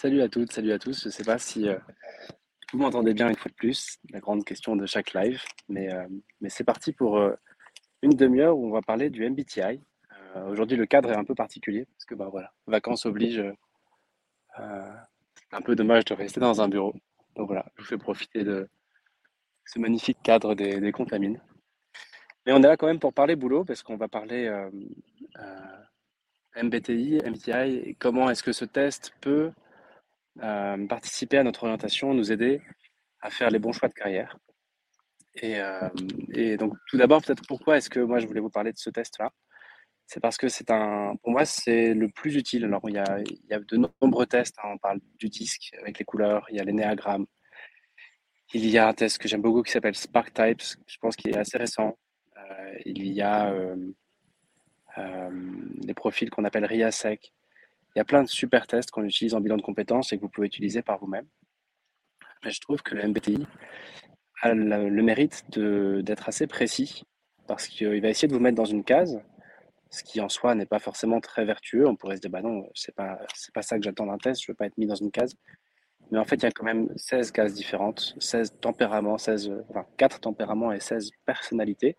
Salut à toutes, salut à tous. Je ne sais pas si euh, vous m'entendez bien une fois de plus, la grande question de chaque live, mais, euh, c'est parti pour euh, une demi-heure où on va parler du MBTI. Aujourd'hui, le cadre est un peu particulier parce que bah, voilà, vacances oblige. un peu dommage de rester dans un bureau. Donc voilà, je vous fais profiter de ce magnifique cadre des, des contamines. Mais on est là quand même pour parler boulot parce qu'on va parler MBTI, MBTI et comment est-ce que ce test peut euh, participer à notre orientation, nous aider à faire les bons choix de carrière. Et, euh, et donc, tout d'abord, peut-être pourquoi est-ce que moi je voulais vous parler de ce test-là? C'est parce que c'est un, pour moi, c'est le plus utile. Alors, il y a, de nombreux tests. Hein. On parle du disque avec les couleurs, il y a l'énéagramme. Il y a un test que j'aime beaucoup qui s'appelle Spark Types, je pense qu'il est assez récent. Euh, il y a des profils qu'on appelle RIASEC, il y a plein de super tests qu'on utilise en bilan de compétences et que vous pouvez utiliser par vous-même. Mais je trouve que le MBTI a le, mérite d'être assez précis parce qu'il va essayer de vous mettre dans une case, ce qui en soi n'est pas forcément très vertueux. On pourrait se dire, bah non, c'est pas, pas ça que j'attends d'un test, je veux pas être mis dans une case. Mais en fait, il y a quand même 16 cases différentes, 16 tempéraments, 16, enfin 4 tempéraments et 16 personnalités.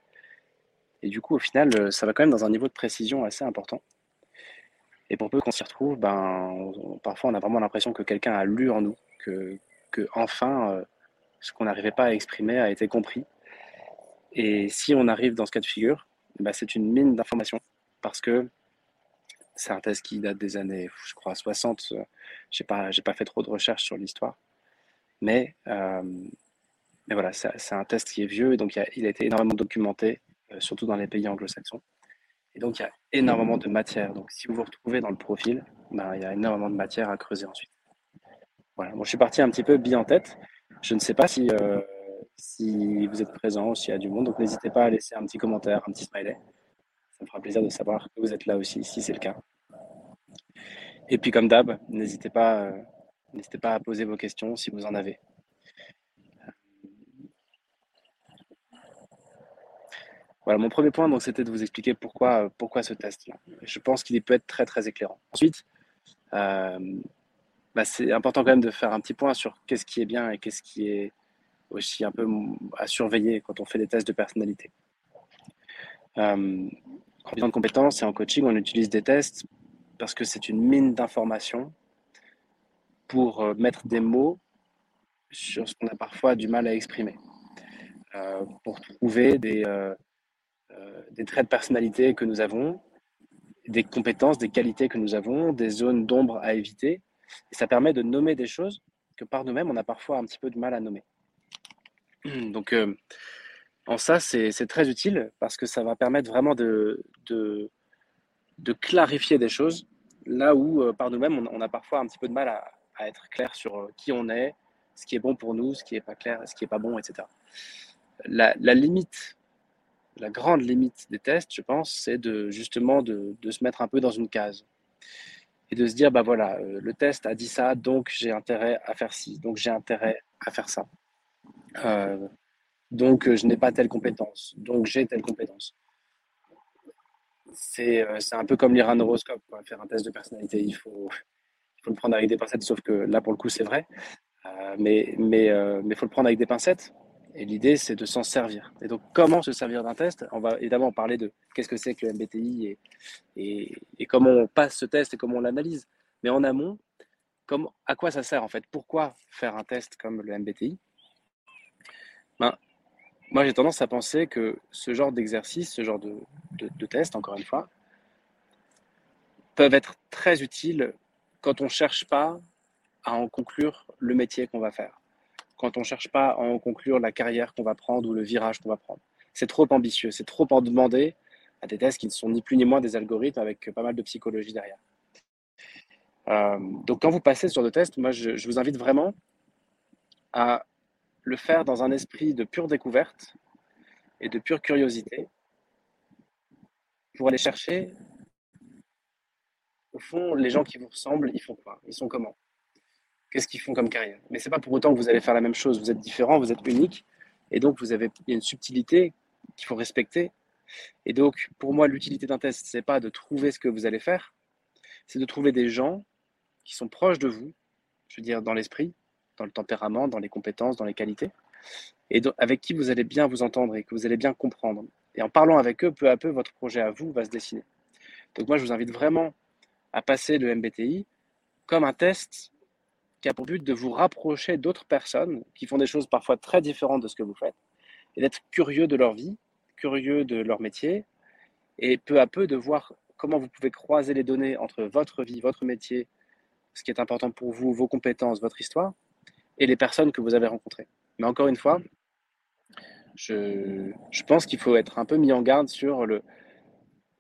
Et du coup, au final, ça va quand même dans un niveau de précision assez important. Et pour peu qu'on s'y retrouve, ben, parfois on a vraiment l'impression que quelqu'un a lu en nous, que, que enfin euh, ce qu'on n'arrivait pas à exprimer a été compris. Et si on arrive dans ce cas de figure, ben, c'est une mine d'informations parce que c'est un test qui date des années, je crois, 60. Je n'ai pas, pas fait trop de recherches sur l'histoire. Mais, euh, mais voilà, c'est un test qui est vieux et donc il a, été énormément documenté, euh, surtout dans les pays anglo-saxons. Et donc, il y a énormément de matière. Donc, si vous vous retrouvez dans le profil, ben, il y a énormément de matière à creuser ensuite. Voilà. Bon, je suis parti un petit peu bien en tête. Je ne sais pas si, euh, si vous êtes présent ou s'il y a du monde. Donc, n'hésitez pas à laisser un petit commentaire, un petit smiley. Ça me fera plaisir de savoir que vous êtes là aussi, si c'est le cas. Et puis, comme d'hab, n'hésitez pas, euh, n'hésitez pas à poser vos questions si vous en avez. Voilà, mon premier point, donc, c'était de vous expliquer pourquoi, pourquoi ce test-là. Je pense qu'il peut être très, très éclairant. Ensuite, euh, bah, c'est important quand même de faire un petit point sur qu'est-ce qui est bien et qu'est-ce qui est aussi un peu à surveiller quand on fait des tests de personnalité. Euh, en bilan de compétences et en coaching, on utilise des tests parce que c'est une mine d'informations pour euh, mettre des mots sur ce qu'on a parfois du mal à exprimer, pour trouver des, euh, des traits de personnalité que nous avons, des compétences, des qualités que nous avons, des zones d'ombre à éviter. Et ça permet de nommer des choses que par nous-mêmes, on a parfois un petit peu de mal à nommer. Donc, euh, en ça, c'est très utile parce que ça va permettre vraiment de, clarifier des choses là où, euh, par nous-mêmes, on, a parfois un petit peu de mal à, être clair sur qui on est, ce qui est bon pour nous, ce qui n'est pas clair, ce qui n'est pas bon, etc. La limite la grande limite des tests, je pense, c'est de justement de, se mettre un peu dans une case et de se dire bah voilà, euh, le test a dit ça, donc j'ai intérêt à faire ci, donc j'ai intérêt à faire ça. Euh, donc euh, je n'ai pas telle compétence, donc j'ai telle compétence. C'est un peu comme lire un horoscope, faire un test de personnalité. Il faut, il faut le prendre avec des pincettes, sauf que là pour le coup c'est vrai. mais mais mais faut le prendre avec des pincettes et l'idée, c'est de s'en servir. Et donc, comment se servir d'un test? On va évidemment parler de qu'est-ce que c'est que le MBTI et, comment on passe ce test et comment on l'analyse. Mais en amont, comment, à quoi ça sert en fait? Pourquoi faire un test comme le MBTI ben, Moi, j'ai tendance à penser que ce genre d'exercice, ce genre de test, encore une fois, peuvent être très utiles quand on ne cherche pas à en conclure le métier qu'on va faire quand on ne cherche pas à en conclure la carrière qu'on va prendre ou le virage qu'on va prendre. C'est trop ambitieux, c'est trop en demander à des tests qui ne sont ni plus ni moins des algorithmes avec pas mal de psychologie derrière. Euh, donc quand vous passez sur le test, moi je, vous invite vraiment à le faire dans un esprit de pure découverte et de pure curiosité pour aller chercher, au fond, les gens qui vous ressemblent, ils font quoi? Ils sont comment? Qu'est-ce qu'ils font comme carrière. Mais c'est pas pour autant que vous allez faire la même chose. Vous êtes différent, vous êtes unique. Et donc, vous avez il y a une subtilité qu'il faut respecter. Et donc, pour moi, l'utilité d'un test, c'est pas de trouver ce que vous allez faire, c'est de trouver des gens qui sont proches de vous je veux dire dans l'esprit, dans le tempérament, dans les compétences, dans les qualités, et avec qui vous allez bien vous entendre et que vous allez bien comprendre. Et en parlant avec eux, peu à peu, votre projet à vous va se dessiner. Donc moi, je vous invite vraiment à passer le MBTI comme un test qui a pour but de vous rapprocher d'autres personnes qui font des choses parfois très différentes de ce que vous faites et d'être curieux de leur vie, curieux de leur métier et peu à peu de voir comment vous pouvez croiser les données entre votre vie, votre métier, ce qui est important pour vous, vos compétences, votre histoire et les personnes que vous avez rencontrées. Mais encore une fois, je, pense qu'il faut être un peu mis en garde sur le,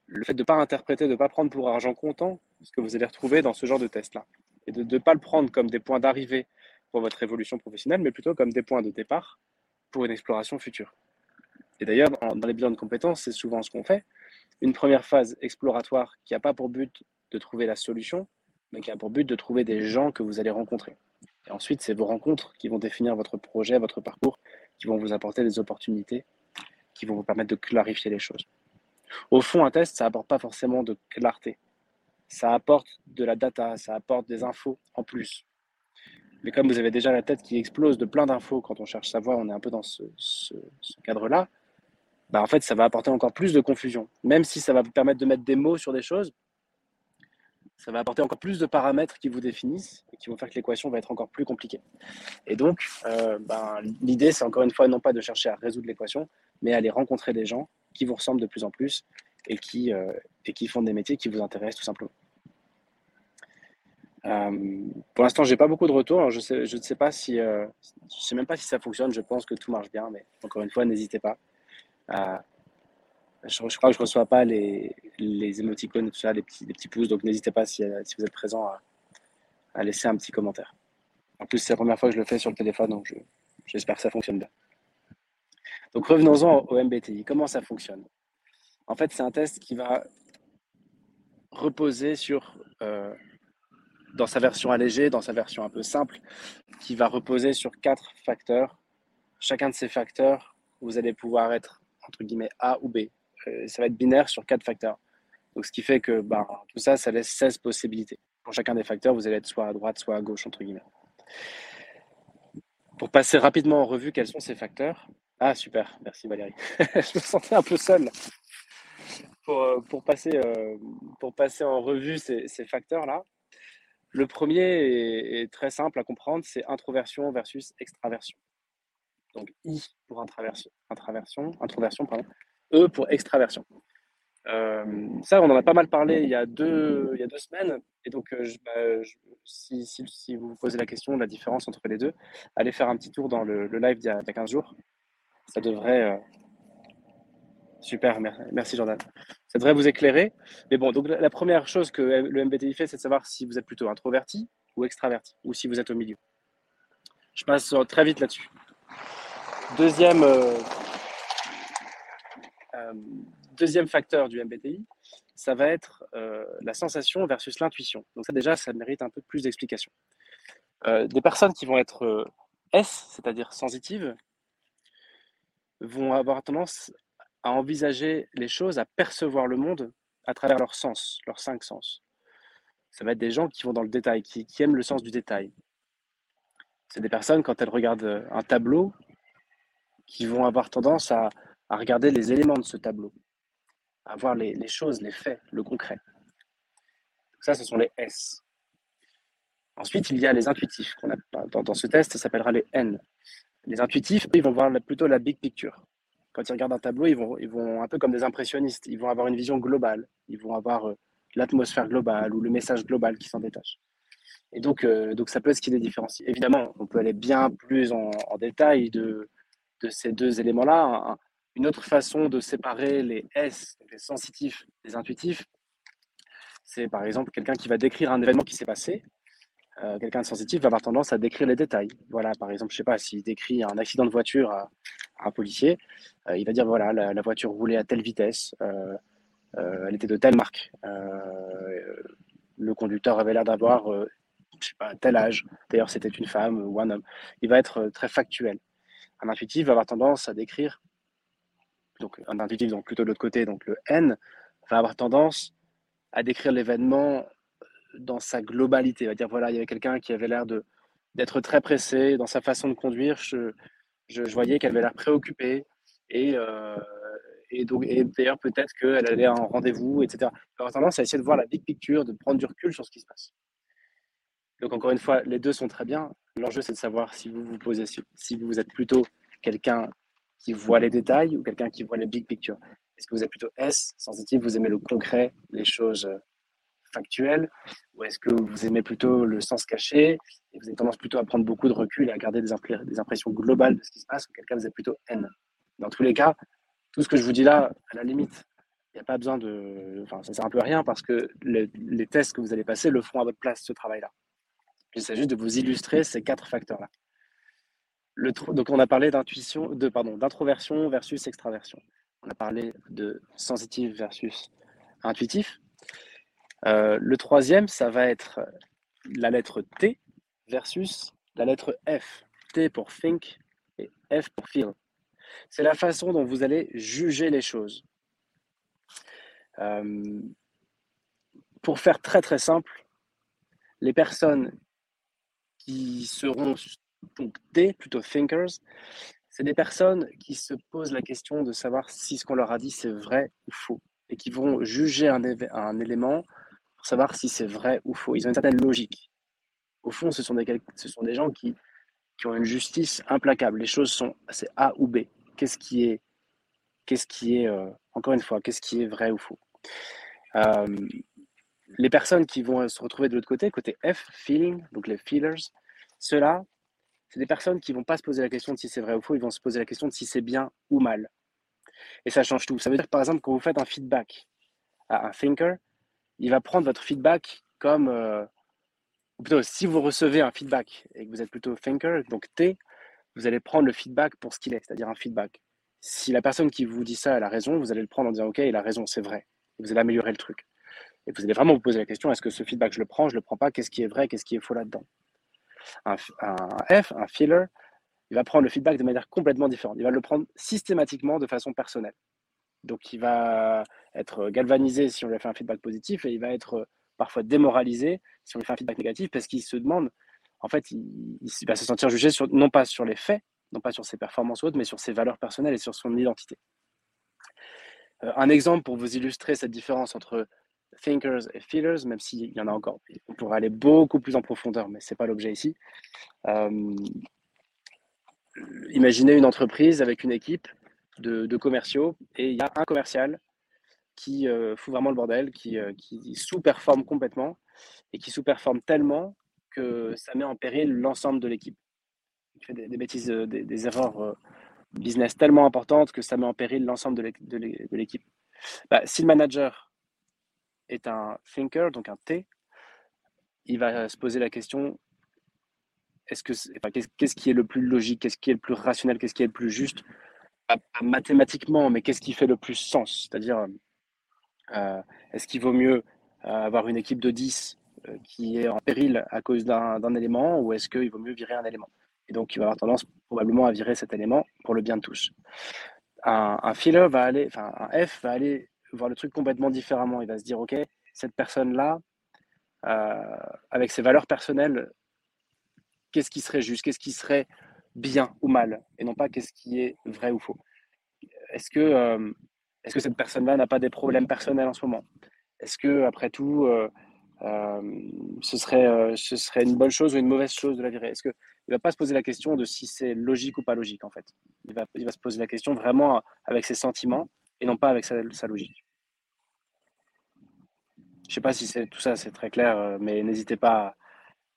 le fait de ne pas interpréter, de ne pas prendre pour argent comptant ce que vous allez retrouver dans ce genre de test-là. Et de ne pas le prendre comme des points d'arrivée pour votre évolution professionnelle, mais plutôt comme des points de départ pour une exploration future. Et d'ailleurs, dans les bilans de compétences, c'est souvent ce qu'on fait. Une première phase exploratoire qui n'a pas pour but de trouver la solution, mais qui a pour but de trouver des gens que vous allez rencontrer. Et ensuite, c'est vos rencontres qui vont définir votre projet, votre parcours, qui vont vous apporter des opportunités, qui vont vous permettre de clarifier les choses. Au fond, un test, ça apporte pas forcément de clarté. Ça apporte de la data, ça apporte des infos en plus. Mais comme vous avez déjà la tête qui explose de plein d'infos quand on cherche savoir, on est un peu dans ce, cadre-là, bah en fait, ça va apporter encore plus de confusion. Même si ça va vous permettre de mettre des mots sur des choses, ça va apporter encore plus de paramètres qui vous définissent et qui vont faire que l'équation va être encore plus compliquée. Et donc, euh, ben, l'idée, c'est encore une fois non pas de chercher à résoudre l'équation, mais à aller rencontrer des gens qui vous ressemblent de plus en plus et qui, euh, et qui font des métiers qui vous intéressent tout simplement. Euh, pour l'instant, j'ai pas beaucoup de retours. je, ne sais pas si, euh, je sais même pas si ça fonctionne. Je pense que tout marche bien, mais encore une fois, n'hésitez pas. Je, je, crois que je reçois pas les, émoticônes tout ça, les petits, pouces. Donc n'hésitez pas si, vous êtes présent à, laisser un petit commentaire. En plus, c'est la première fois que je le fais sur le téléphone, donc j'espère que ça fonctionne bien. Donc revenons-en au MBTI. Comment ça fonctionne? En fait, c'est un test qui va reposer sur, euh, dans sa version allégée, dans sa version un peu simple, qui va reposer sur quatre facteurs. Chacun de ces facteurs, vous allez pouvoir être entre guillemets A ou B. Euh, ça va être binaire sur quatre facteurs. Donc, ce qui fait que bah, tout ça, ça laisse 16 possibilités. Pour chacun des facteurs, vous allez être soit à droite, soit à gauche, entre guillemets. Pour passer rapidement en revue quels sont ces facteurs, ah, super, merci Valérie. je me sentais un peu seul pour, euh, pour, passer, euh, pour passer en revue ces, ces facteurs-là. Le premier est, très simple à comprendre, c'est introversion versus extraversion. Donc I pour introversion, introversion, introversion pardon. E pour extraversion. Euh, ça, on en a pas mal parlé il y a deux, semaines. Et donc, bah, si, vous vous posez la question de la différence entre les deux, allez faire un petit tour dans le, le live d'il y, a 15 jours ça devrait. Euh, super, merci Jordan. Ça devrait vous éclairer. Mais bon, donc la première chose que le MBTI fait, c'est de savoir si vous êtes plutôt introverti ou extraverti, ou si vous êtes au milieu. Je passe très vite là-dessus. Deuxième, euh, euh, facteur du MBTI, ça va être la sensation versus l'intuition. Donc ça déjà, ça mérite un peu plus d'explication. des personnes qui vont être S, c'est-à-dire sensitives, vont avoir tendance à envisager les choses, à percevoir le monde à travers leurs sens, leurs cinq sens. Ça va être des gens qui vont dans le détail, qui, aiment le sens du détail. C'est des personnes, quand elles regardent un tableau, qui vont avoir tendance à, regarder les éléments de ce tableau, à voir les, choses, les faits, le concret. ça, ce sont les S. Ensuite, il y a les intuitifs. a, dans, dans ce test, ça s'appellera les N. Les intuitifs, ils vont voir plutôt la big picture. Quand ils regardent un tableau, ils vont, ils vont un peu comme des impressionnistes. Ils vont avoir une vision globale. Ils vont avoir euh, l'atmosphère globale ou le message global qui s'en détache. Et donc, euh, donc ça peut être ce qui les différencie. Évidemment, on peut aller bien plus en, détail de, ces deux éléments-là. Une autre façon de séparer les S, les sensitifs, les intuitifs, c'est par exemple quelqu'un qui va décrire un événement qui s'est passé euh, quelqu'un de sensitif va avoir tendance à décrire les détails. Voilà, par exemple, je sais pas, s'il décrit un accident de voiture à, un policier, euh, il va dire voilà, la, voiture roulait à telle vitesse, euh, elle était de telle marque, le conducteur avait l'air d'avoir, tel âge. D'ailleurs, c'était une femme ou un homme. Il va être très factuel. Un intuitif va avoir tendance à décrire, donc un intuitif donc plutôt de l'autre côté, donc le N va avoir tendance à décrire l'événement dans sa globalité. On va dire, voilà, il y avait quelqu'un qui avait l'air de, d'être très pressée dans sa façon de conduire. Je, je, voyais qu'elle avait l'air préoccupée et, euh, et, d'ailleurs peut-être qu'elle allait en rendez-vous, etc. Alors tendance à essayer de voir la big picture, de prendre du recul sur ce qui se passe. Donc encore une fois, les deux sont très bien. L'enjeu c'est de savoir si vous vous posez, si vous êtes plutôt quelqu'un qui voit les détails ou quelqu'un qui voit les big picture. Est-ce que vous êtes plutôt S, sensitif, vous aimez le concret, les choses factuelles, ou est-ce que vous aimez plutôt le sens caché et vous avez tendance plutôt à prendre beaucoup de recul et à garder des, impressions globales de ce qui se passe, ou quelqu'un vous êtes plutôt N Dans tous les cas, tout ce que je vous dis là, à la limite, il n'y a pas besoin de. Enfin, ça sert un peu à rien parce que les, tests que vous allez passer le font à votre place, ce travail-là. J'essaie juste de vous illustrer ces quatre facteurs-là. Donc, on a parlé d'intuition, de pardon, d'introversion versus extraversion. On a parlé de sensitif versus intuitif. Euh, le troisième, ça va être la lettre T versus la lettre F. T pour think et F pour feel. C'est la façon dont vous allez juger les choses. Euh, pour faire très très simple, les personnes qui seront donc T, plutôt thinkers, c'est des personnes qui se posent la question de savoir si ce qu'on leur a dit c'est vrai ou faux et qui vont juger un, un élément savoir si c'est vrai ou faux. Ils ont une certaine logique. Au fond, ce sont des, ce sont des gens qui, qui ont une justice implacable. Les choses sont c'est A ou B. Qu'est-ce qui est, qu'est-ce qui est euh, encore une fois, qu'est-ce qui est vrai ou faux? Euh, Les personnes qui vont se retrouver de l'autre côté, côté F, feeling, donc les feelers, ceux-là, c'est des personnes qui vont pas se poser la question de si c'est vrai ou faux, ils vont se poser la question de si c'est bien ou mal. Et ça change tout. Ça veut dire par exemple, quand vous faites un feedback à un thinker, il va prendre votre feedback comme, euh, ou plutôt si vous recevez un feedback et que vous êtes plutôt thinker, donc T, vous allez prendre le feedback pour ce qu'il est, c'est-à-dire un feedback. Si la personne qui vous dit ça, a raison, vous allez le prendre en disant OK, il a raison, c'est vrai. Et vous allez améliorer le truc. Et vous allez vraiment vous poser la question est-ce que ce feedback, je le prends, je le prends pas Qu'est-ce qui est vrai Qu'est-ce qui est faux là-dedans? Un, F, un feeler, il va prendre le feedback de manière complètement différente. Il va le prendre systématiquement de façon personnelle. Donc, il va être galvanisé si on lui fait un feedback positif et il va être parfois démoralisé si on lui fait un feedback négatif parce qu'il se demande, en fait, il, va se sentir jugé sur, non pas sur les faits, non pas sur ses performances ou autres, mais sur ses valeurs personnelles et sur son identité. Euh, un exemple pour vous illustrer cette différence entre thinkers et feelers, même s'il y en a encore. On pourrait aller beaucoup plus en profondeur, mais ce n'est pas l'objet ici. Euh, imaginez une entreprise avec une équipe de, commerciaux et il y a un commercial qui euh, fout vraiment le bordel, qui, euh, qui sous-performe complètement et qui sous-performe tellement que ça met en péril l'ensemble de l'équipe. Il fait des, bêtises, des, erreurs business tellement importantes que ça met en péril l'ensemble de l'équipe. Bah, si le manager est un thinker, donc un T, il va se poser la question est-ce que qu'est-ce qui est le plus logique, qu'est-ce qui est le plus rationnel, qu'est-ce qui est le plus juste mathématiquement, mais qu'est-ce qui fait le plus sens? C'est-à-dire, euh, est-ce qu'il vaut mieux euh, avoir une équipe de 10 euh, qui est en péril à cause d'un élément ou est-ce qu'il vaut mieux virer un élément? Et donc, il va avoir tendance probablement à virer cet élément pour le bien de tous. Un, un filler va aller, enfin, un F va aller voir le truc complètement différemment. Il va se dire, OK, cette personne-là, avec ses valeurs personnelles, qu'est-ce qui serait juste, qu'est-ce qui serait bien ou mal, et non pas qu'est-ce qui est vrai ou faux. Est-ce que, euh, est-ce que cette personne-là n'a pas des problèmes personnels en ce moment? Est-ce que, après tout, euh, euh, ce, serait, ce serait une bonne chose ou une mauvaise chose de la virer? Est-ce qu'il ne va pas se poser la question de si c'est logique ou pas logique, en fait? Il va, il va se poser la question vraiment avec ses sentiments et non pas avec sa, logique. Je ne sais pas si tout ça, c'est très clair, mais n'hésitez pas,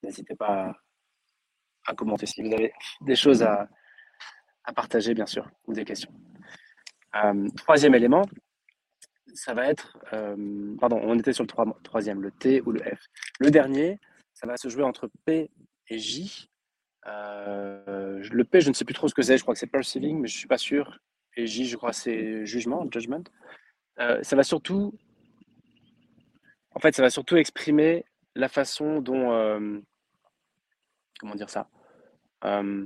n'hésitez pas à commenter si vous avez des choses à, partager, bien sûr, ou des questions. Euh, troisième élément, ça va être, euh, pardon, on était sur le troisième, le T ou le F. Le dernier, ça va se jouer entre P et J. Euh, le P, je ne sais plus trop ce que c'est, je crois que c'est perceiving, mais je ne suis pas sûr. Et J, je crois que c'est jugement, judgment. ça va surtout, en fait, ça va surtout exprimer la façon dont, comment dire ça? Euh,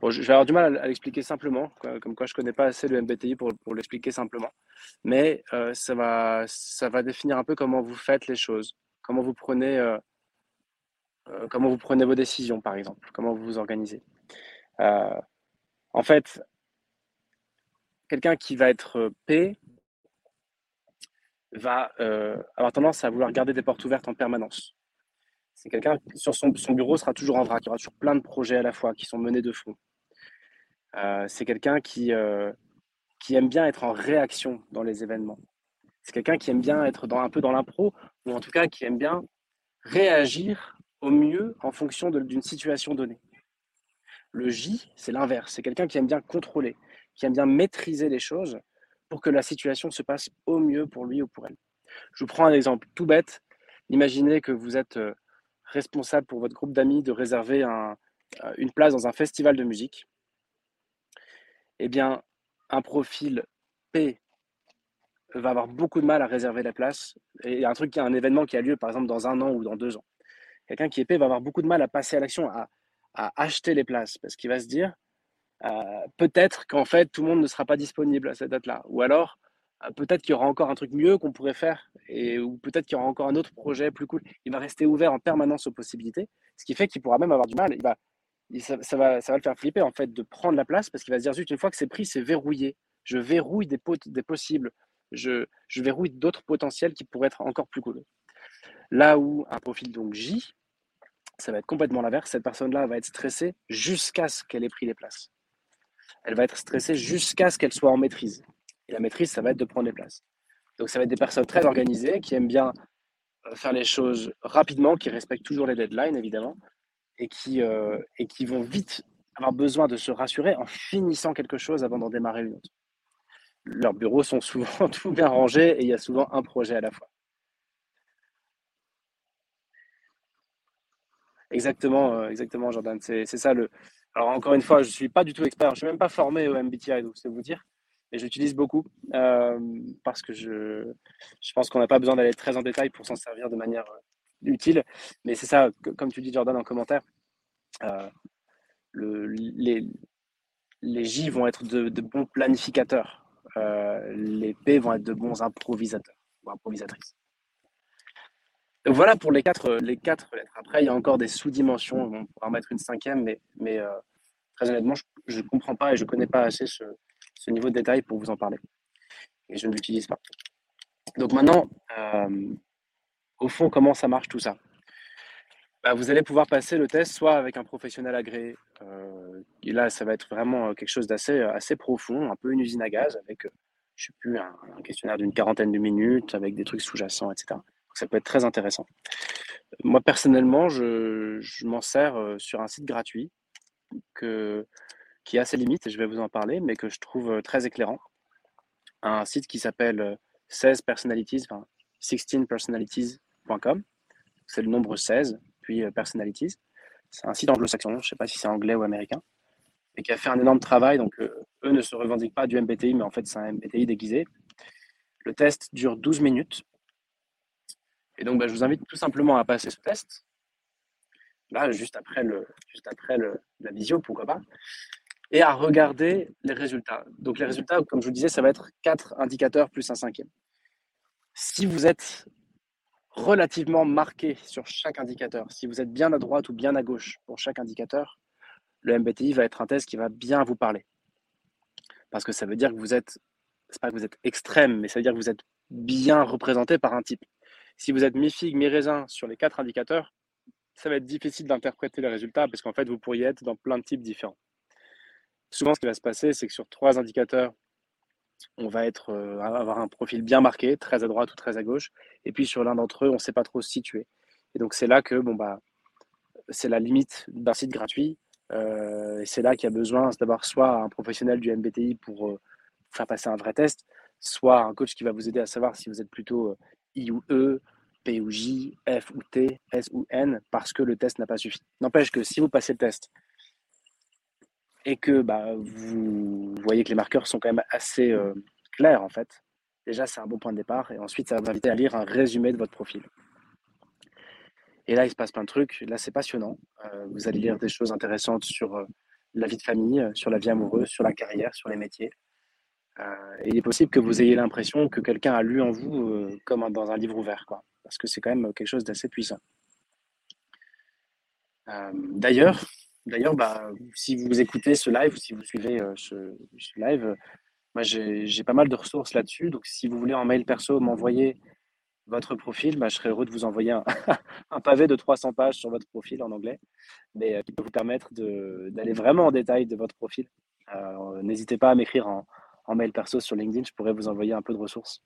bon, je vais avoir du mal à, l'expliquer simplement, comme quoi je ne connais pas assez le MBTI pour, l'expliquer simplement, mais euh, ça, va, ça va définir un peu comment vous faites les choses, comment vous prenez, euh, comment vous prenez vos décisions, par exemple, comment vous vous organisez. En fait, quelqu'un qui va être P va avoir tendance à vouloir garder des portes ouvertes en permanence. C'est quelqu'un sur son, bureau sera toujours en vrac, il y aura toujours plein de projets à la fois qui sont menés de front. c'est quelqu'un qui, qui aime bien être en réaction dans les événements. C'est quelqu'un qui aime bien être dans, un peu dans l'impro, ou en tout cas qui aime bien réagir au mieux en fonction d'une situation donnée. Le J, c'est l'inverse. C'est quelqu'un qui aime bien contrôler, qui aime bien maîtriser les choses pour que la situation se passe au mieux pour lui ou pour elle. Je vous prends un exemple tout bête. Imaginez que vous êtes euh, responsable pour votre groupe d'amis de réserver euh, une place dans un festival de musique. Eh bien, un profil P va avoir beaucoup de mal à réserver la place. Et un truc, un événement qui a lieu, par exemple, dans un an ou dans deux ans. Quelqu'un qui est P va avoir beaucoup de mal à passer à l'action, à, acheter les places, parce qu'il va se dire, euh, peut-être qu'en fait, tout le monde ne sera pas disponible à cette date-là. Ou alors, peut-être qu'il y aura encore un truc mieux qu'on pourrait faire, et, ou peut-être qu'il y aura encore un autre projet plus cool. Il va rester ouvert en permanence aux possibilités, ce qui fait qu'il pourra même avoir du mal. Il va, ça, va, ça va le faire flipper en fait de prendre la place parce qu'il va se dire une fois que c'est pris, c'est verrouillé. Je verrouille des, des possibles. Je, je verrouille d'autres potentiels qui pourraient être encore plus cool. Là où un profil donc J, ça va être complètement l'inverse. Cette personne-là va être stressée jusqu'à ce qu'elle ait pris les places. Elle va être stressée jusqu'à ce qu'elle soit en maîtrise. Et la maîtrise, ça va être de prendre les places. Donc ça va être des personnes très organisées qui aiment bien euh, faire les choses rapidement, qui respectent toujours les deadlines évidemment, et qui, euh, et qui vont vite avoir besoin de se rassurer en finissant quelque chose avant d'en démarrer une autre. Leurs bureaux sont souvent tout bien rangés et il y a souvent un projet à la fois. Exactement, euh, exactement, Jordan. C'est ça le. Alors encore une fois, je suis pas du tout expert. Je suis même pas formé au MBTI, donc c'est vous dire. Mais j'utilise beaucoup euh, parce que je, je pense qu'on n'a pas besoin d'aller très en détail pour s'en servir de manière utile. Mais c'est ça, comme tu dis, Jordan, en commentaire, euh, le, les, les J vont être de, bons planificateurs. Euh, les P vont être de bons improvisateurs ou improvisatrices. Donc voilà pour les quatre, les quatre lettres. Après, il y a encore des sous-dimensions. On pourra mettre une cinquième, mais, mais euh, très honnêtement, je ne comprends pas et je ne connais pas assez ce, ce, niveau de détail pour vous en parler. Et je ne l'utilise pas. Donc maintenant, au fond, comment ça marche tout ça? Bah, Vous allez pouvoir passer le test soit avec un professionnel agréé, euh, et là, ça va être vraiment euh, quelque chose d'assez euh, assez profond, un peu une usine à gaz, avec, je sais plus, un, questionnaire d'une quarantaine de minutes, avec des trucs sous-jacents, etc. ça peut être très intéressant. Moi, personnellement, je, m'en sers sur un site gratuit que, qui a ses limites, et je vais vous en parler, mais que je trouve très éclairant. Un site qui s'appelle 16 Personalities, enfin 16 Personalities c'est le nombre 16, puis euh, Personalities. C'est un site anglo-saxon, je ne sais pas si c'est anglais ou américain, et qui a fait un énorme travail. Donc, euh, eux ne se revendiquent pas du MBTI, mais en fait, c'est un MBTI déguisé. Le test dure 12 minutes. Et donc, bah, je vous invite tout simplement à passer ce test. Là, juste après, le, juste après le, la visio, pourquoi pas. Et à regarder les résultats. Donc, les résultats, comme je vous disais, ça va être quatre indicateurs plus un cinquième. Si vous êtes relativement marqué sur chaque indicateur. Si vous êtes bien à droite ou bien à gauche pour chaque indicateur, le MBTI va être un test qui va bien vous parler. Parce que ça veut dire que vous êtes, c'est pas que vous êtes extrême, mais ça veut dire que vous êtes bien représenté par un type. Si vous êtes mi-figue, mi-raisin sur les quatre indicateurs, ça va être difficile d'interpréter les résultats parce qu'en fait, vous pourriez être dans plein de types différents. Souvent, ce qui va se passer, c'est que sur trois indicateurs, on va être, euh, avoir un profil bien marqué, très à droite ou très à gauche. Et puis sur l'un d'entre eux, on ne sait pas trop se situer. Et donc c'est là que bon, bah, c'est la limite d'un site gratuit. Euh, et c'est là qu'il y a besoin d'avoir soit un professionnel du MBTI pour euh, faire passer un vrai test, soit un coach qui va vous aider à savoir si vous êtes plutôt I ou E, P ou J, F ou T, S ou N, parce que le test n'a pas suffi. N'empêche que si vous passez le test et que bah, vous voyez que les marqueurs sont quand même assez euh, clairs en fait, déjà c'est un bon point de départ et ensuite ça va vous inviter à lire un résumé de votre profil. Et là il se passe plein de trucs, là c'est passionnant, euh, vous allez lire des choses intéressantes sur euh, la vie de famille, sur la vie amoureuse, sur la carrière, sur les métiers. et il est possible que vous ayez l'impression que quelqu'un a lu en vous comme dans un livre ouvert, parce que c'est quand même quelque chose d'assez puissant. d'ailleurs, d'ailleurs, bah, si vous écoutez ce live ou si vous suivez ce, ce, live, moi j'ai pas mal de ressources là-dessus. Donc si vous voulez en mail perso m'envoyer votre profil, bah, je serais heureux de vous envoyer un, pavé de 300 pages sur votre profil en anglais, mais qui peut vous permettre d'aller vraiment en détail de votre profil. N'hésitez pas à m'écrire en, mail perso sur LinkedIn, je pourrais vous envoyer un peu de ressources.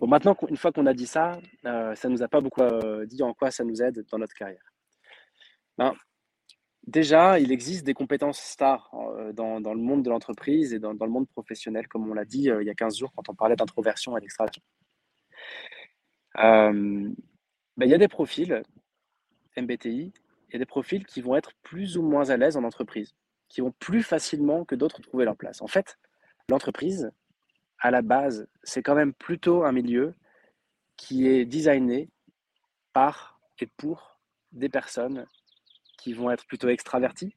Bon, maintenant, une fois qu'on a dit ça, euh, ça ne nous a pas beaucoup euh, dit en quoi ça nous aide dans notre carrière. Ben, déjà, il existe des compétences stars euh, dans, le monde de l'entreprise et dans, le monde professionnel, comme on l'a dit il y a 15 jours quand on parlait d'introversion et d'extraversion. Ben, il y a des profils MBTI, il y a des profils qui vont être plus ou moins à l'aise en entreprise qui vont plus facilement que d'autres trouver leur place. En fait, l'entreprise, à la base, c'est quand même plutôt un milieu qui est designé par et pour des personnes qui vont être plutôt extraverties.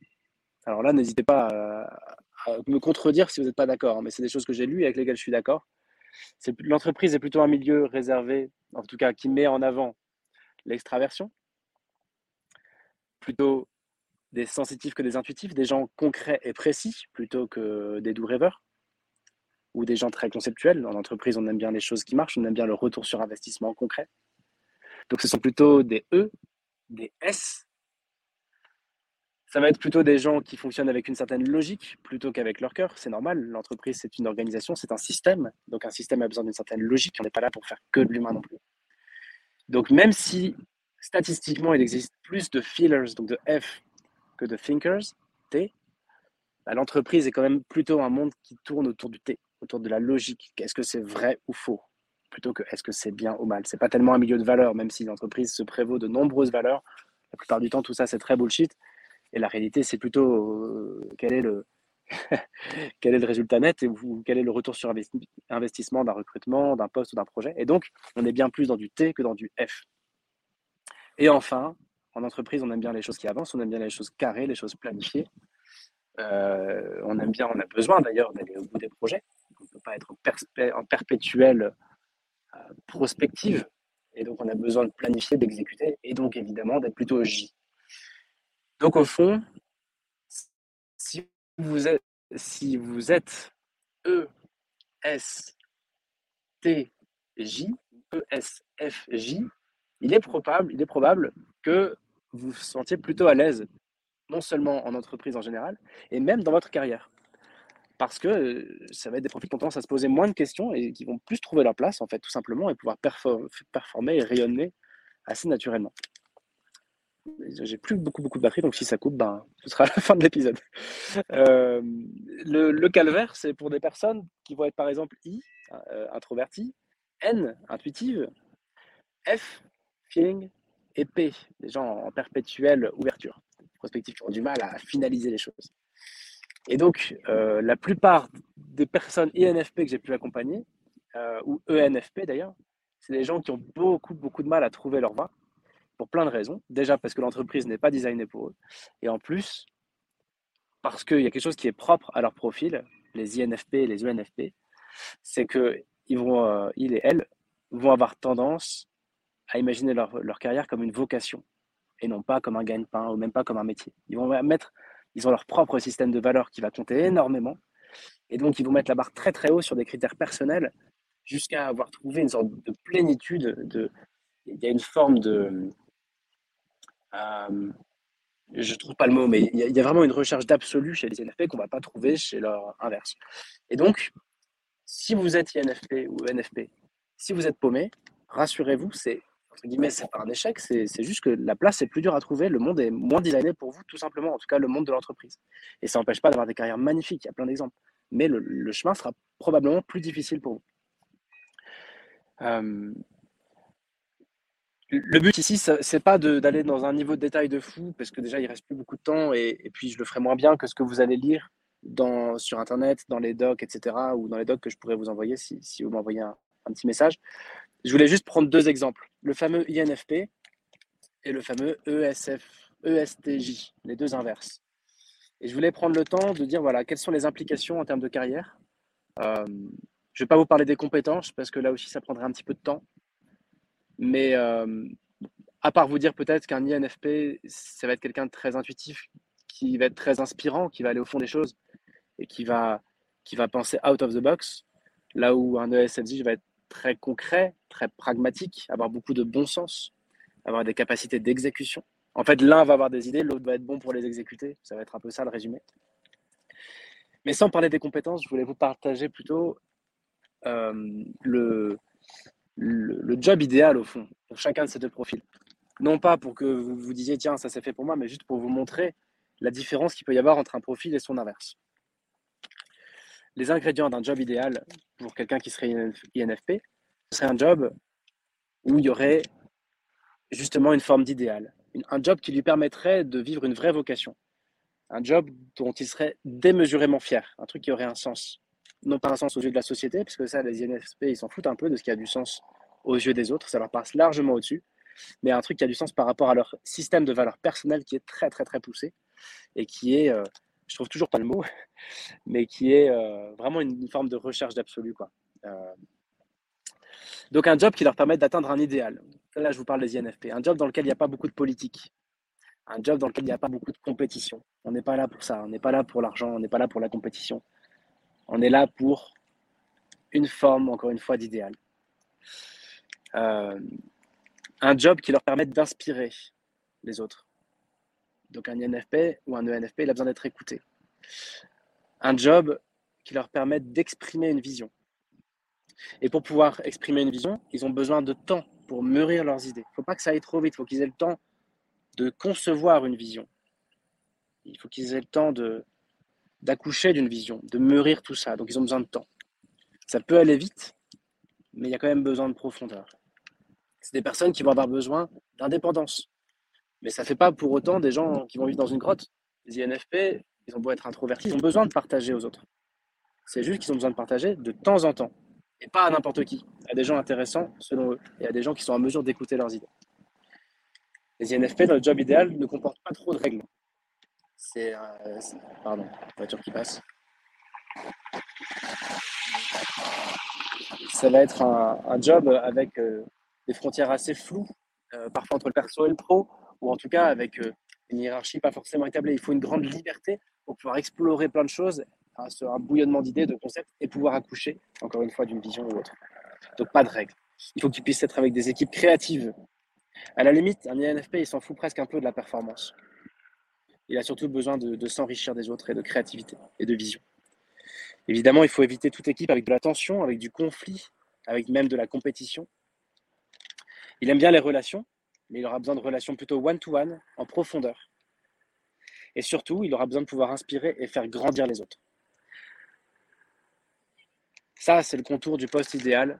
Alors là, n'hésitez pas à, me contredire si vous n'êtes pas d'accord, hein, mais c'est des choses que j'ai lues et avec lesquelles je suis d'accord. L'entreprise est plutôt un milieu réservé, en tout cas qui met en avant l'extraversion, plutôt des sensitifs que des intuitifs, des gens concrets et précis plutôt que des doux rêveurs ou des gens très conceptuels. En entreprise, on aime bien les choses qui marchent, on aime bien le retour sur investissement concret. Donc ce sont plutôt des E, des S. Ça va être plutôt des gens qui fonctionnent avec une certaine logique plutôt qu'avec leur cœur. C'est normal, l'entreprise, c'est une organisation, c'est un système. Donc un système a besoin d'une certaine logique, on n'est pas là pour faire que de l'humain non plus. Donc même si statistiquement, il existe plus de feelers, donc de F, que de thinkers, T, bah, l'entreprise est quand même plutôt un monde qui tourne autour du T, autour de la logique. Est-ce que c'est vrai ou faux? Plutôt que est-ce que c'est bien ou mal? C'est pas tellement un milieu de valeurs, même si l'entreprise se prévaut de nombreuses valeurs. La plupart du temps, tout ça, c'est très bullshit. Et la réalité, c'est plutôt euh, quel, est le quel est le résultat net et quel est le retour sur investissement d'un recrutement, d'un poste ou d'un projet? Et donc, on est bien plus dans du T que dans du F. Et enfin, en entreprise, on aime bien les choses qui avancent, on aime bien les choses carrées, les choses planifiées. Euh, on aime bien, on a besoin d'ailleurs d'aller au bout des projets. On ne peut pas être en, perpétuelle euh, prospective. Et donc, on a besoin de planifier, d'exécuter, et donc évidemment d'être plutôt J. Donc, au fond, si vous êtes, si vous êtes E, S, T, J, E, S, F, J, il est probable, il est probable que vous vous sentiez plutôt à l'aise, non seulement en entreprise en général, et même dans votre carrière. Parce que euh, ça va être des profils qui ont tendance à se poser moins de questions et qui vont plus trouver leur place, en fait, tout simplement, et pouvoir performer et rayonner assez naturellement. J'ai plus beaucoup, beaucoup de batterie, donc si ça coupe, ben, ce sera la fin de l'épisode. Euh, le, calvaire, c'est pour des personnes qui vont être par exemple I, euh, introverti, N, intuitive, F, feeling, et P, des gens en perpétuelle ouverture, prospectifs qui ont du mal à finaliser les choses. Et donc, euh, la plupart des personnes INFP que j'ai pu accompagner, euh, ou ENFP d'ailleurs, c'est des gens qui ont beaucoup, beaucoup de mal à trouver leur voie, pour plein de raisons. Déjà parce que l'entreprise n'est pas designée pour eux, et en plus, parce qu'il y a quelque chose qui est propre à leur profil, les INFP et les ENFP, c'est qu'ils ils vont, euh, ils et elles vont avoir tendance à imaginer leur, carrière comme une vocation et non pas comme un gagne-pain ou même pas comme un métier. Ils vont mettre, ils ont leur propre système de valeurs qui va compter énormément et donc ils vont mettre la barre très très haut sur des critères personnels jusqu'à avoir trouvé une sorte de plénitude. De, il y a une forme de, euh, je trouve pas le mot, mais il y, a, vraiment une recherche d'absolu chez les INFP qu'on va pas trouver chez leur inverse. Et donc, si vous êtes INFP ou NFP, si vous êtes paumé, rassurez-vous, c'est entre guillemets, c'est pas un échec, c'est juste que la place est plus dure à trouver, le monde est moins designé pour vous, tout simplement, en tout cas le monde de l'entreprise. Et ça n'empêche pas d'avoir des carrières magnifiques, il y a plein d'exemples. Mais le, chemin sera probablement plus difficile pour vous. Euh, le but ici, c'est pas d'aller dans un niveau de détail de fou, parce que déjà, il reste plus beaucoup de temps, et, puis je le ferai moins bien que ce que vous allez lire sur Internet, dans les docs, etc., ou dans les docs que je pourrais vous envoyer si, si vous m'envoyez un, un, petit message. Je voulais juste prendre deux exemples. Le fameux INFP et le fameux ESF, ESTJ, les deux inverses. Et je voulais prendre le temps de dire voilà, quelles sont les implications en termes de carrière. Euh, je ne vais pas vous parler des compétences parce que là aussi ça prendrait un petit peu de temps. Mais euh, à part vous dire peut-être qu'un INFP, ça va être quelqu'un de très intuitif, qui va être très inspirant, qui va aller au fond des choses et qui va, qui va penser out of the box, là où un ESFJ va être très concret, très pragmatique, avoir beaucoup de bon sens, avoir des capacités d'exécution. En fait, l'un va avoir des idées, l'autre va être bon pour les exécuter. Ça va être un peu ça le résumé. Mais sans parler des compétences, je voulais vous partager plutôt euh, le, le, job idéal au fond pour chacun de ces deux profils. Non pas pour que vous vous disiez tiens ça s'est fait pour moi, mais juste pour vous montrer la différence qu'il peut y avoir entre un profil et son inverse. Les ingrédients d'un job idéal pour quelqu'un qui serait INFP, ce serait un job où il y aurait justement une forme d'idéal, un job qui lui permettrait de vivre une vraie vocation, un job dont il serait démesurément fier, un truc qui aurait un sens, non pas un sens aux yeux de la société, puisque ça, les INFP, ils s'en foutent un peu de ce qui a du sens aux yeux des autres, ça leur passe largement au-dessus, mais un truc qui a du sens par rapport à leur système de valeurs personnelles qui est très, très, très poussé et qui est, euh, je trouve toujours pas le mot, mais qui est euh, vraiment une, forme de recherche d'absolu. quoi. Euh, donc un job qui leur permet d'atteindre un idéal. Là, je vous parle des INFP. Un job dans lequel il n'y a pas beaucoup de politique. Un job dans lequel il n'y a pas beaucoup de compétition. On n'est pas là pour ça. On n'est pas là pour l'argent. On n'est pas là pour la compétition. On est là pour une forme, encore une fois, d'idéal. Euh, un job qui leur permette d'inspirer les autres. Donc un INFP ou un ENFP, il a besoin d'être écouté. Un job qui leur permette d'exprimer une vision. Et pour pouvoir exprimer une vision, ils ont besoin de temps pour mûrir leurs idées. Il ne faut pas que ça aille trop vite, il faut qu'ils aient le temps de concevoir une vision. Il faut qu'ils aient le temps de, d'accoucher d'une vision, de mûrir tout ça. Donc ils ont besoin de temps. Ça peut aller vite, mais il y a quand même besoin de profondeur. C'est des personnes qui vont avoir besoin d'indépendance. Mais ça ne fait pas pour autant des gens qui vont vivre dans une grotte. Les INFP, ils ont beau être introvertis, ils ont besoin de partager aux autres. C'est juste qu'ils ont besoin de partager de temps en temps. Et pas à n'importe qui. À des gens intéressants, selon eux. Et à des gens qui sont en mesure d'écouter leurs idées. Les INFP, dans le job idéal, ne comportent pas trop de règles. C'est. Euh, pardon, voiture qui passe. Ça va être un, job avec euh, des frontières assez floues, euh, parfois entre le perso et le pro, ou en tout cas avec une hiérarchie pas forcément établie. Il faut une grande liberté pour pouvoir explorer plein de choses, un, bouillonnement d'idées, de concepts, et pouvoir accoucher, encore une fois, d'une vision ou autre. Donc pas de règles. Il faut qu'ils puissent être avec des équipes créatives. À la limite, un INFP, il s'en fout presque un peu de la performance il a surtout besoin de, s'enrichir des autres et de créativité et de vision. Évidemment, il faut éviter toute équipe avec de la tension, avec du conflit, avec même de la compétition. Il aime bien les relations, mais il aura besoin de relations plutôt one-to-one, en profondeur. Et surtout, il aura besoin de pouvoir inspirer et faire grandir les autres. Ça, c'est le contour du poste idéal,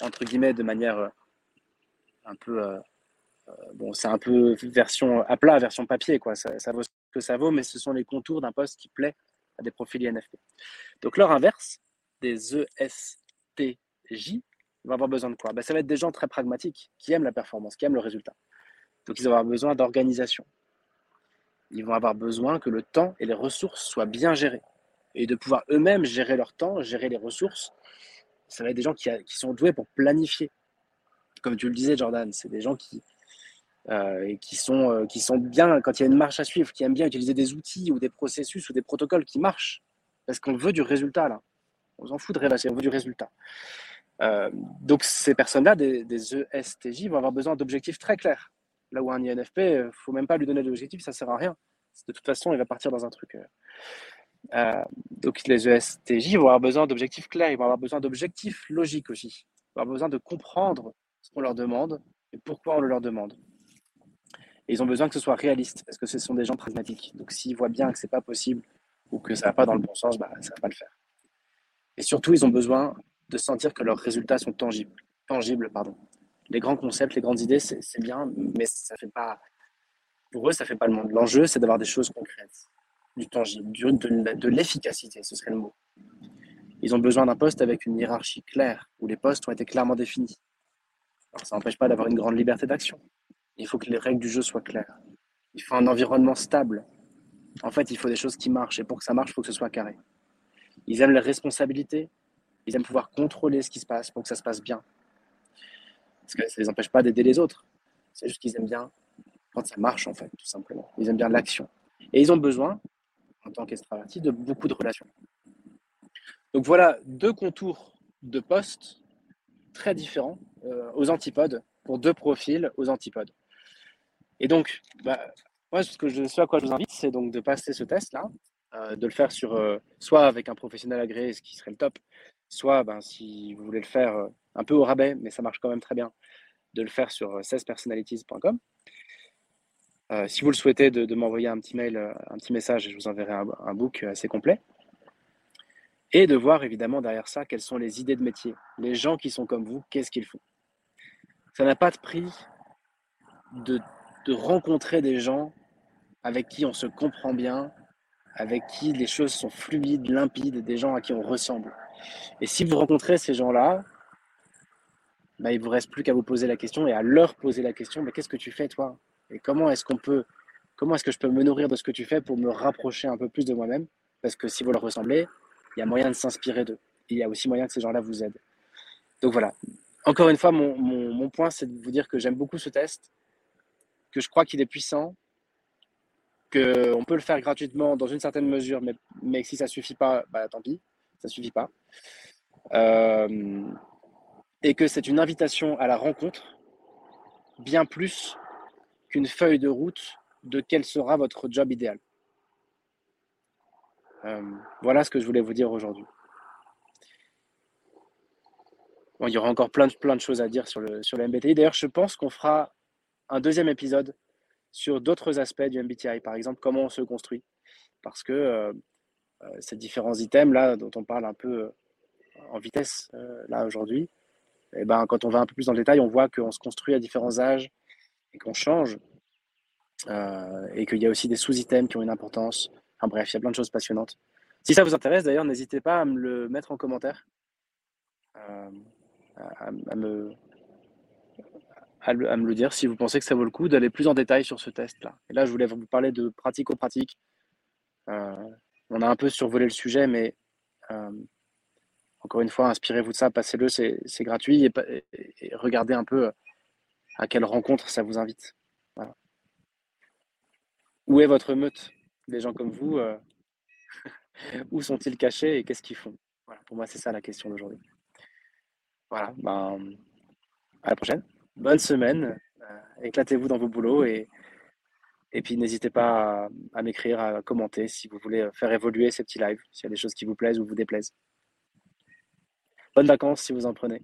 entre guillemets, de manière euh, un peu euh, euh, bon, c'est un peu version à plat, version papier, quoi. Ça, ce ça vaut, mais ce sont les contours d'un poste qui plaît à des profils INFP. Donc, leur inverse, des ESTJ, vont avoir besoin de quoi? Ben, Ça va être des gens très pragmatiques, qui aiment la performance, qui aiment le résultat. Donc, ils vont avoir besoin d'organisation. Ils vont avoir besoin que le temps et les ressources soient bien gérés. Et de pouvoir eux-mêmes gérer leur temps, gérer les ressources. Ça va être des gens qui sont doués pour planifier. Comme tu le disais, Jordan, c'est des gens qui, euh, et qui sont, euh, qui sont bien, quand il y a une marche à suivre, qui aiment bien utiliser des outils ou des processus ou des protocoles qui marchent, parce qu'on veut du résultat là. On s'en fout de rêvasser, on veut du résultat. Euh, donc ces personnes-là, des, des, ESTJ, vont avoir besoin d'objectifs très clairs. Là où un INFP, il ne faut même pas lui donner d'objectifs, ça ne sert à rien. De toute façon, il va partir dans un truc. donc les ESTJ vont avoir besoin d'objectifs clairs, ils vont avoir besoin d'objectifs logiques aussi. Ils vont avoir besoin de comprendre ce qu'on leur demande et pourquoi on le leur demande. Ils ont besoin que ce soit réaliste, parce que ce sont des gens pragmatiques. Donc s'ils voient bien que ce n'est pas possible ou que ça va pas dans le bon sens, bah, ça va pas le faire. Et surtout, ils ont besoin de sentir que leurs résultats sont tangibles. tangibles pardon. Les grands concepts, les grandes idées, c'est bien, mais ça fait pas. Pour eux, ça fait pas le monde. L'enjeu, c'est d'avoir des choses concrètes, du tangible, de, de l'efficacité, ce serait le mot. Ils ont besoin d'un poste avec une hiérarchie claire, où les postes ont été clairement définis. Alors, ça n'empêche pas d'avoir une grande liberté d'action. Il faut que les règles du jeu soient claires. Il faut un environnement stable. En fait, il faut des choses qui marchent. Et pour que ça marche, il faut que ce soit carré. Ils aiment les responsabilités. Ils aiment pouvoir contrôler ce qui se passe pour que ça se passe bien. Parce que ça ne les empêche pas d'aider les autres. C'est juste qu'ils aiment bien quand ça marche, en fait, tout simplement. Ils aiment bien l'action. Et ils ont besoin, en tant qu'extravertis, de beaucoup de relations. Donc voilà deux contours de postes très différents euh, aux antipodes, pour deux profils aux antipodes. Et donc, bah, moi, ce, que je, ce à quoi je vous invite, c'est donc de passer ce test-là, euh, de le faire sur euh, soit avec un professionnel agréé, ce qui serait le top, soit ben, si vous voulez le faire un peu au rabais, mais ça marche quand même très bien, de le faire sur 16personalities.com. si vous le souhaitez, de, m'envoyer un petit mail, un petit message, et je vous enverrai un book assez complet et de voir évidemment derrière ça quelles sont les idées de métier. Les gens qui sont comme vous, qu'est-ce qu'ils font Ça n'a pas de prix de, de, rencontrer des gens avec qui on se comprend bien, avec qui les choses sont fluides, limpides, des gens à qui on ressemble. Et si vous rencontrez ces gens-là, bah, il ne vous reste plus qu'à vous poser la question et à leur poser la question, mais qu'est-ce que tu fais toi? Et comment est-ce qu'on peut, comment est-ce que je peux me nourrir de ce que tu fais pour me rapprocher un peu plus de moi-même? Parce que si vous leur ressemblez, il y a moyen de s'inspirer d'eux. Il y a aussi moyen que ces gens-là vous aident. Donc voilà. Encore une fois, mon, point, c'est de vous dire que j'aime beaucoup ce test, que je crois qu'il est puissant, qu'on peut le faire gratuitement dans une certaine mesure, mais, mais si ça ne suffit pas, bah, tant pis, ça ne suffit pas. Euh, et que c'est une invitation à la rencontre, bien plus qu'une feuille de route de quel sera votre job idéal. Euh, voilà ce que je voulais vous dire aujourd'hui. il y aura encore plein de, plein de choses à dire sur le, sur le MBTI. D'ailleurs, je pense qu'on fera un deuxième épisode sur d'autres aspects du MBTI, par exemple comment on se construit. Parce que euh, euh, ces différents items là dont on parle un peu en vitesse là aujourd'hui, et eh ben, quand on va un peu plus dans le détail, on voit qu'on se construit à différents âges et qu'on change. et qu'il y a aussi des sous-items qui ont une importance. Enfin bref, il y a plein de choses passionnantes. Si ça vous intéresse, d'ailleurs, n'hésitez pas à me le mettre en commentaire, euh, à, me, à, me le dire si vous pensez que ça vaut le coup d'aller plus en détail sur ce test-là. Et là, je voulais vous parler de pratico-pratique. Euh, on a un peu survolé le sujet, mais euh, encore une fois, inspirez-vous de ça, passez-le, c'est gratuit et, regardez un peu à quelle rencontre ça vous invite. Où est votre meute? Des gens comme vous, euh, où sont-ils cachés et qu'est-ce qu'ils font? Voilà, Pour moi, c'est ça la question d'aujourd'hui. Voilà, ben, à la prochaine. Bonne semaine. Euh, éclatez-vous dans vos boulots et, et puis n'hésitez pas à, à m'écrire, à commenter si vous voulez faire évoluer ces petits lives, s'il y a des choses qui vous plaisent ou vous déplaisent. Bonnes vacances si vous en prenez.